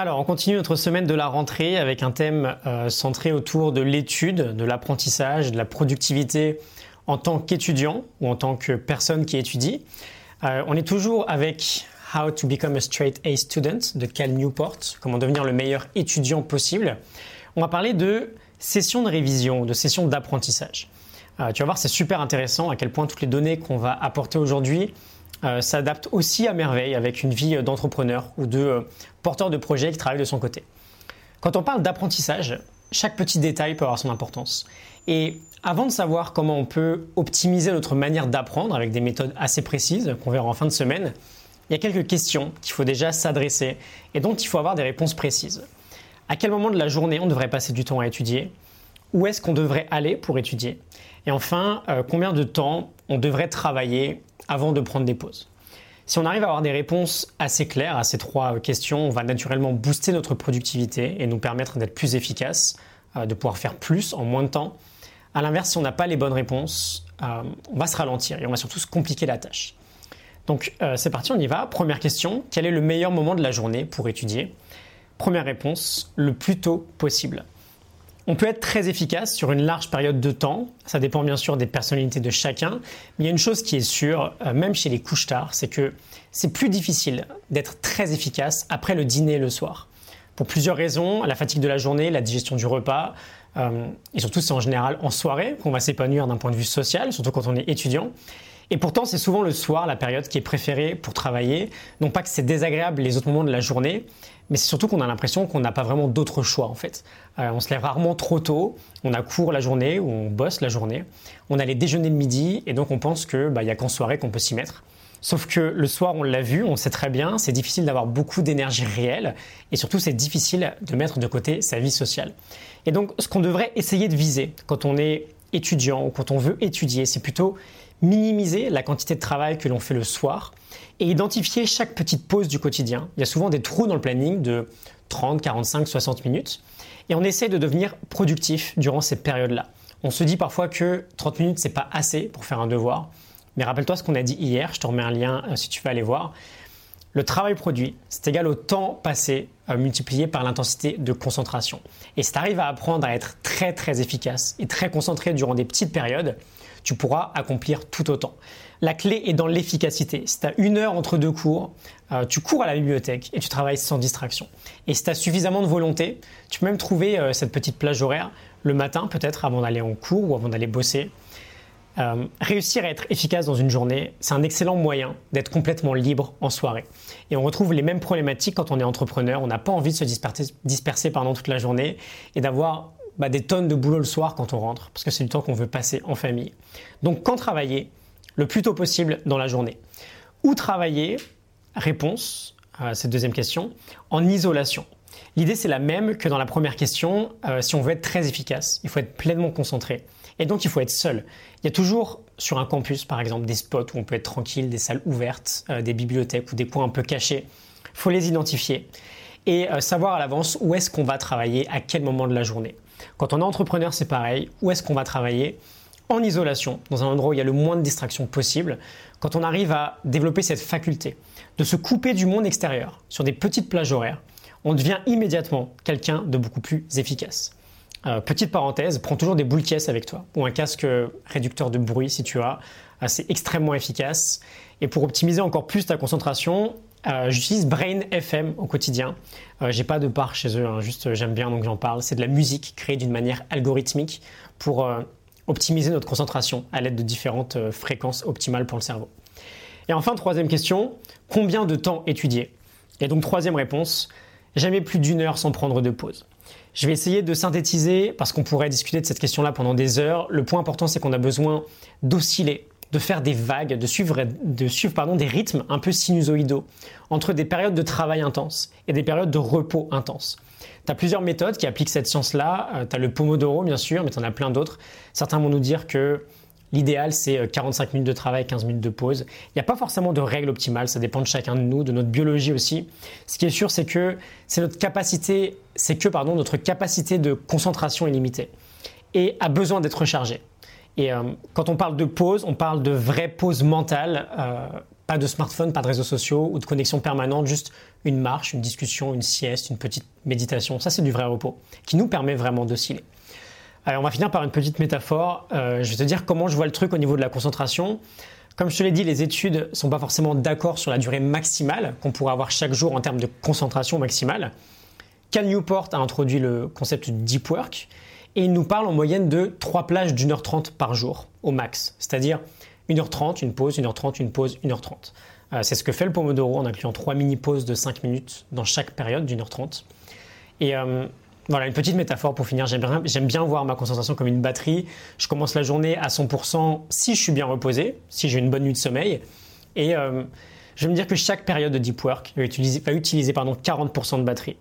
Alors, on continue notre semaine de la rentrée avec un thème euh, centré autour de l'étude, de l'apprentissage, de la productivité en tant qu'étudiant ou en tant que personne qui étudie. Euh, on est toujours avec How to Become a Straight A Student de Cal Newport, comment devenir le meilleur étudiant possible. On va parler de sessions de révision, de sessions d'apprentissage. Euh, tu vas voir, c'est super intéressant à quel point toutes les données qu'on va apporter aujourd'hui euh, s'adapte aussi à merveille avec une vie d'entrepreneur ou de euh, porteur de projet qui travaille de son côté. Quand on parle d'apprentissage, chaque petit détail peut avoir son importance. Et avant de savoir comment on peut optimiser notre manière d'apprendre avec des méthodes assez précises qu'on verra en fin de semaine, il y a quelques questions qu'il faut déjà s'adresser et dont il faut avoir des réponses précises. À quel moment de la journée on devrait passer du temps à étudier? Où est-ce qu'on devrait aller pour étudier Et enfin, euh, combien de temps on devrait travailler avant de prendre des pauses. Si on arrive à avoir des réponses assez claires à ces trois questions, on va naturellement booster notre productivité et nous permettre d'être plus efficace, euh, de pouvoir faire plus en moins de temps. A l'inverse, si on n'a pas les bonnes réponses, euh, on va se ralentir et on va surtout se compliquer la tâche. Donc euh, c'est parti, on y va. Première question, quel est le meilleur moment de la journée pour étudier? Première réponse, le plus tôt possible. On peut être très efficace sur une large période de temps, ça dépend bien sûr des personnalités de chacun, mais il y a une chose qui est sûre, euh, même chez les couches tard, c'est que c'est plus difficile d'être très efficace après le dîner le soir. Pour plusieurs raisons, la fatigue de la journée, la digestion du repas, euh, et surtout c'est en général en soirée qu'on va s'épanouir d'un point de vue social, surtout quand on est étudiant. Et pourtant, c'est souvent le soir la période qui est préférée pour travailler. Non pas que c'est désagréable les autres moments de la journée, mais c'est surtout qu'on a l'impression qu'on n'a pas vraiment d'autre choix en fait. Euh, on se lève rarement trop tôt, on a cours la journée ou on bosse la journée, on a les déjeuners de midi et donc on pense qu'il bah, n'y a qu'en soirée qu'on peut s'y mettre. Sauf que le soir, on l'a vu, on sait très bien, c'est difficile d'avoir beaucoup d'énergie réelle et surtout c'est difficile de mettre de côté sa vie sociale. Et donc ce qu'on devrait essayer de viser quand on est étudiant ou quand on veut étudier, c'est plutôt minimiser la quantité de travail que l'on fait le soir et identifier chaque petite pause du quotidien. Il y a souvent des trous dans le planning de 30, 45, 60 minutes et on essaie de devenir productif durant ces périodes-là. On se dit parfois que 30 minutes, c'est pas assez pour faire un devoir. Mais rappelle-toi ce qu'on a dit hier, je te remets un lien euh, si tu veux aller voir. Le travail produit, c'est égal au temps passé euh, multiplié par l'intensité de concentration. Et si tu arrives à apprendre à être très très efficace et très concentré durant des petites périodes, tu pourras accomplir tout autant. La clé est dans l'efficacité. Si tu as une heure entre deux cours, euh, tu cours à la bibliothèque et tu travailles sans distraction. Et si tu as suffisamment de volonté, tu peux même trouver euh, cette petite plage horaire le matin, peut-être avant d'aller en cours ou avant d'aller bosser. Euh, réussir à être efficace dans une journée, c'est un excellent moyen d'être complètement libre en soirée. Et on retrouve les mêmes problématiques quand on est entrepreneur. On n'a pas envie de se disperser, disperser pendant toute la journée et d'avoir bah, des tonnes de boulot le soir quand on rentre, parce que c'est du temps qu'on veut passer en famille. Donc quand travailler Le plus tôt possible dans la journée? Où travailler? Réponse à cette deuxième question, en isolation. L'idée c'est la même que dans la première question, euh, si on veut être très efficace, il faut être pleinement concentré. Et donc il faut être seul. Il y a toujours sur un campus par exemple des spots où on peut être tranquille, des salles ouvertes, euh, des bibliothèques ou des coins un peu cachés. Il faut les identifier et euh, savoir à l'avance où est-ce qu'on va travailler, à quel moment de la journée. Quand on est entrepreneur, c'est pareil. Où est-ce qu'on va travailler? En isolation, dans un endroit où il y a le moins de distractions possible. Quand on arrive à développer cette faculté de se couper du monde extérieur sur des petites plages horaires, on devient immédiatement quelqu'un de beaucoup plus efficace. Euh, petite parenthèse, prends toujours des boules caisses avec toi ou un casque réducteur de bruit si tu as. c'est extrêmement efficace. Et pour optimiser encore plus ta concentration, euh, j'utilise Brain FM au quotidien. Euh, j'ai pas de part chez eux, hein, juste euh, j'aime bien donc j'en parle. C'est de la musique créée d'une manière algorithmique pour optimiser notre concentration à l'aide de différentes fréquences optimales pour le cerveau. Et enfin, troisième question, combien de temps étudier? Et donc troisième réponse, jamais plus d'une heure sans prendre de pause. Je vais essayer de synthétiser parce qu'on pourrait discuter de cette question-là pendant des heures. Le point important, c'est qu'on a besoin d'osciller de faire des vagues, de suivre, de suivre des rythmes un peu sinusoïdaux entre des périodes de travail intense et des périodes de repos intense. Tu as plusieurs méthodes qui appliquent cette science-là. Euh, tu as le Pomodoro, bien sûr, mais tu en as plein d'autres. Certains vont nous dire que l'idéal, c'est 45 euh, minutes de travail, 15 minutes de pause. Il n'y a pas forcément de règle optimale, ça dépend de chacun de nous, de notre biologie aussi. Ce qui est sûr, c'est que c'est notre capacité, c'est que pardon, notre capacité de concentration est limitée et a besoin d'être rechargée. Et euh, quand on parle de pause, on parle de vraie pause mentale, euh, Pas de smartphone, pas de réseaux sociaux ou de connexion permanente, juste une marche, une discussion, une sieste, une petite méditation. Ça, c'est du vrai repos qui nous permet vraiment d'osciller. On va finir par une petite métaphore. Euh, je vais te dire comment je vois le truc au niveau de la concentration. Comme je te l'ai dit, les études ne sont pas forcément d'accord sur la durée maximale qu'on pourrait avoir chaque jour en termes de concentration maximale. Cal Newport a introduit le concept du deep work et il nous parle en moyenne de 3 plages d'une heure 30 par jour au max, c'est-à-dire 1h30, une pause, 1h30, une pause, 1h30. Euh, c'est ce que fait le Pomodoro en incluant 3 mini-pauses de 5 minutes dans chaque période d'une heure 30. Et euh, voilà, une petite métaphore pour finir. J'aime bien, voir ma concentration comme une batterie. Je commence la journée à 100% si je suis bien reposé, si j'ai une bonne nuit de sommeil. Et euh, je vais me dire que chaque période de deep work va utiliser, pardon, 40% de batterie.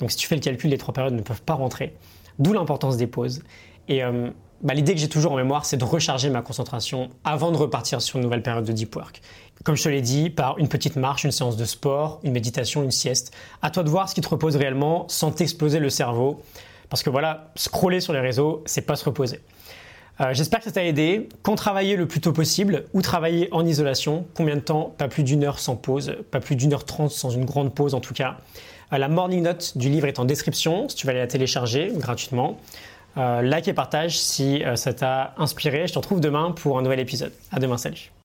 Donc si tu fais le calcul, les trois périodes ne peuvent pas rentrer. D'où l'importance des pauses. Et euh, bah, l'idée que j'ai toujours en mémoire, c'est de recharger ma concentration avant de repartir sur une nouvelle période de deep work. Comme je te l'ai dit, par une petite marche, une séance de sport, une méditation, une sieste. À toi de voir ce qui te repose réellement sans t'exploser le cerveau. Parce que voilà, scroller sur les réseaux, c'est pas se reposer. Euh, j'espère que ça t'a aidé. Quand travailler le plus tôt possible ou travailler en isolation, combien de temps? Pas plus d'une heure sans pause, pas plus d'une heure trente sans une grande pause en tout cas. Euh, la morning note du livre est en description si tu vas aller la télécharger gratuitement. Euh, like et partage si ça t'a inspiré. Je te retrouve demain pour un nouvel épisode. À demain, salut.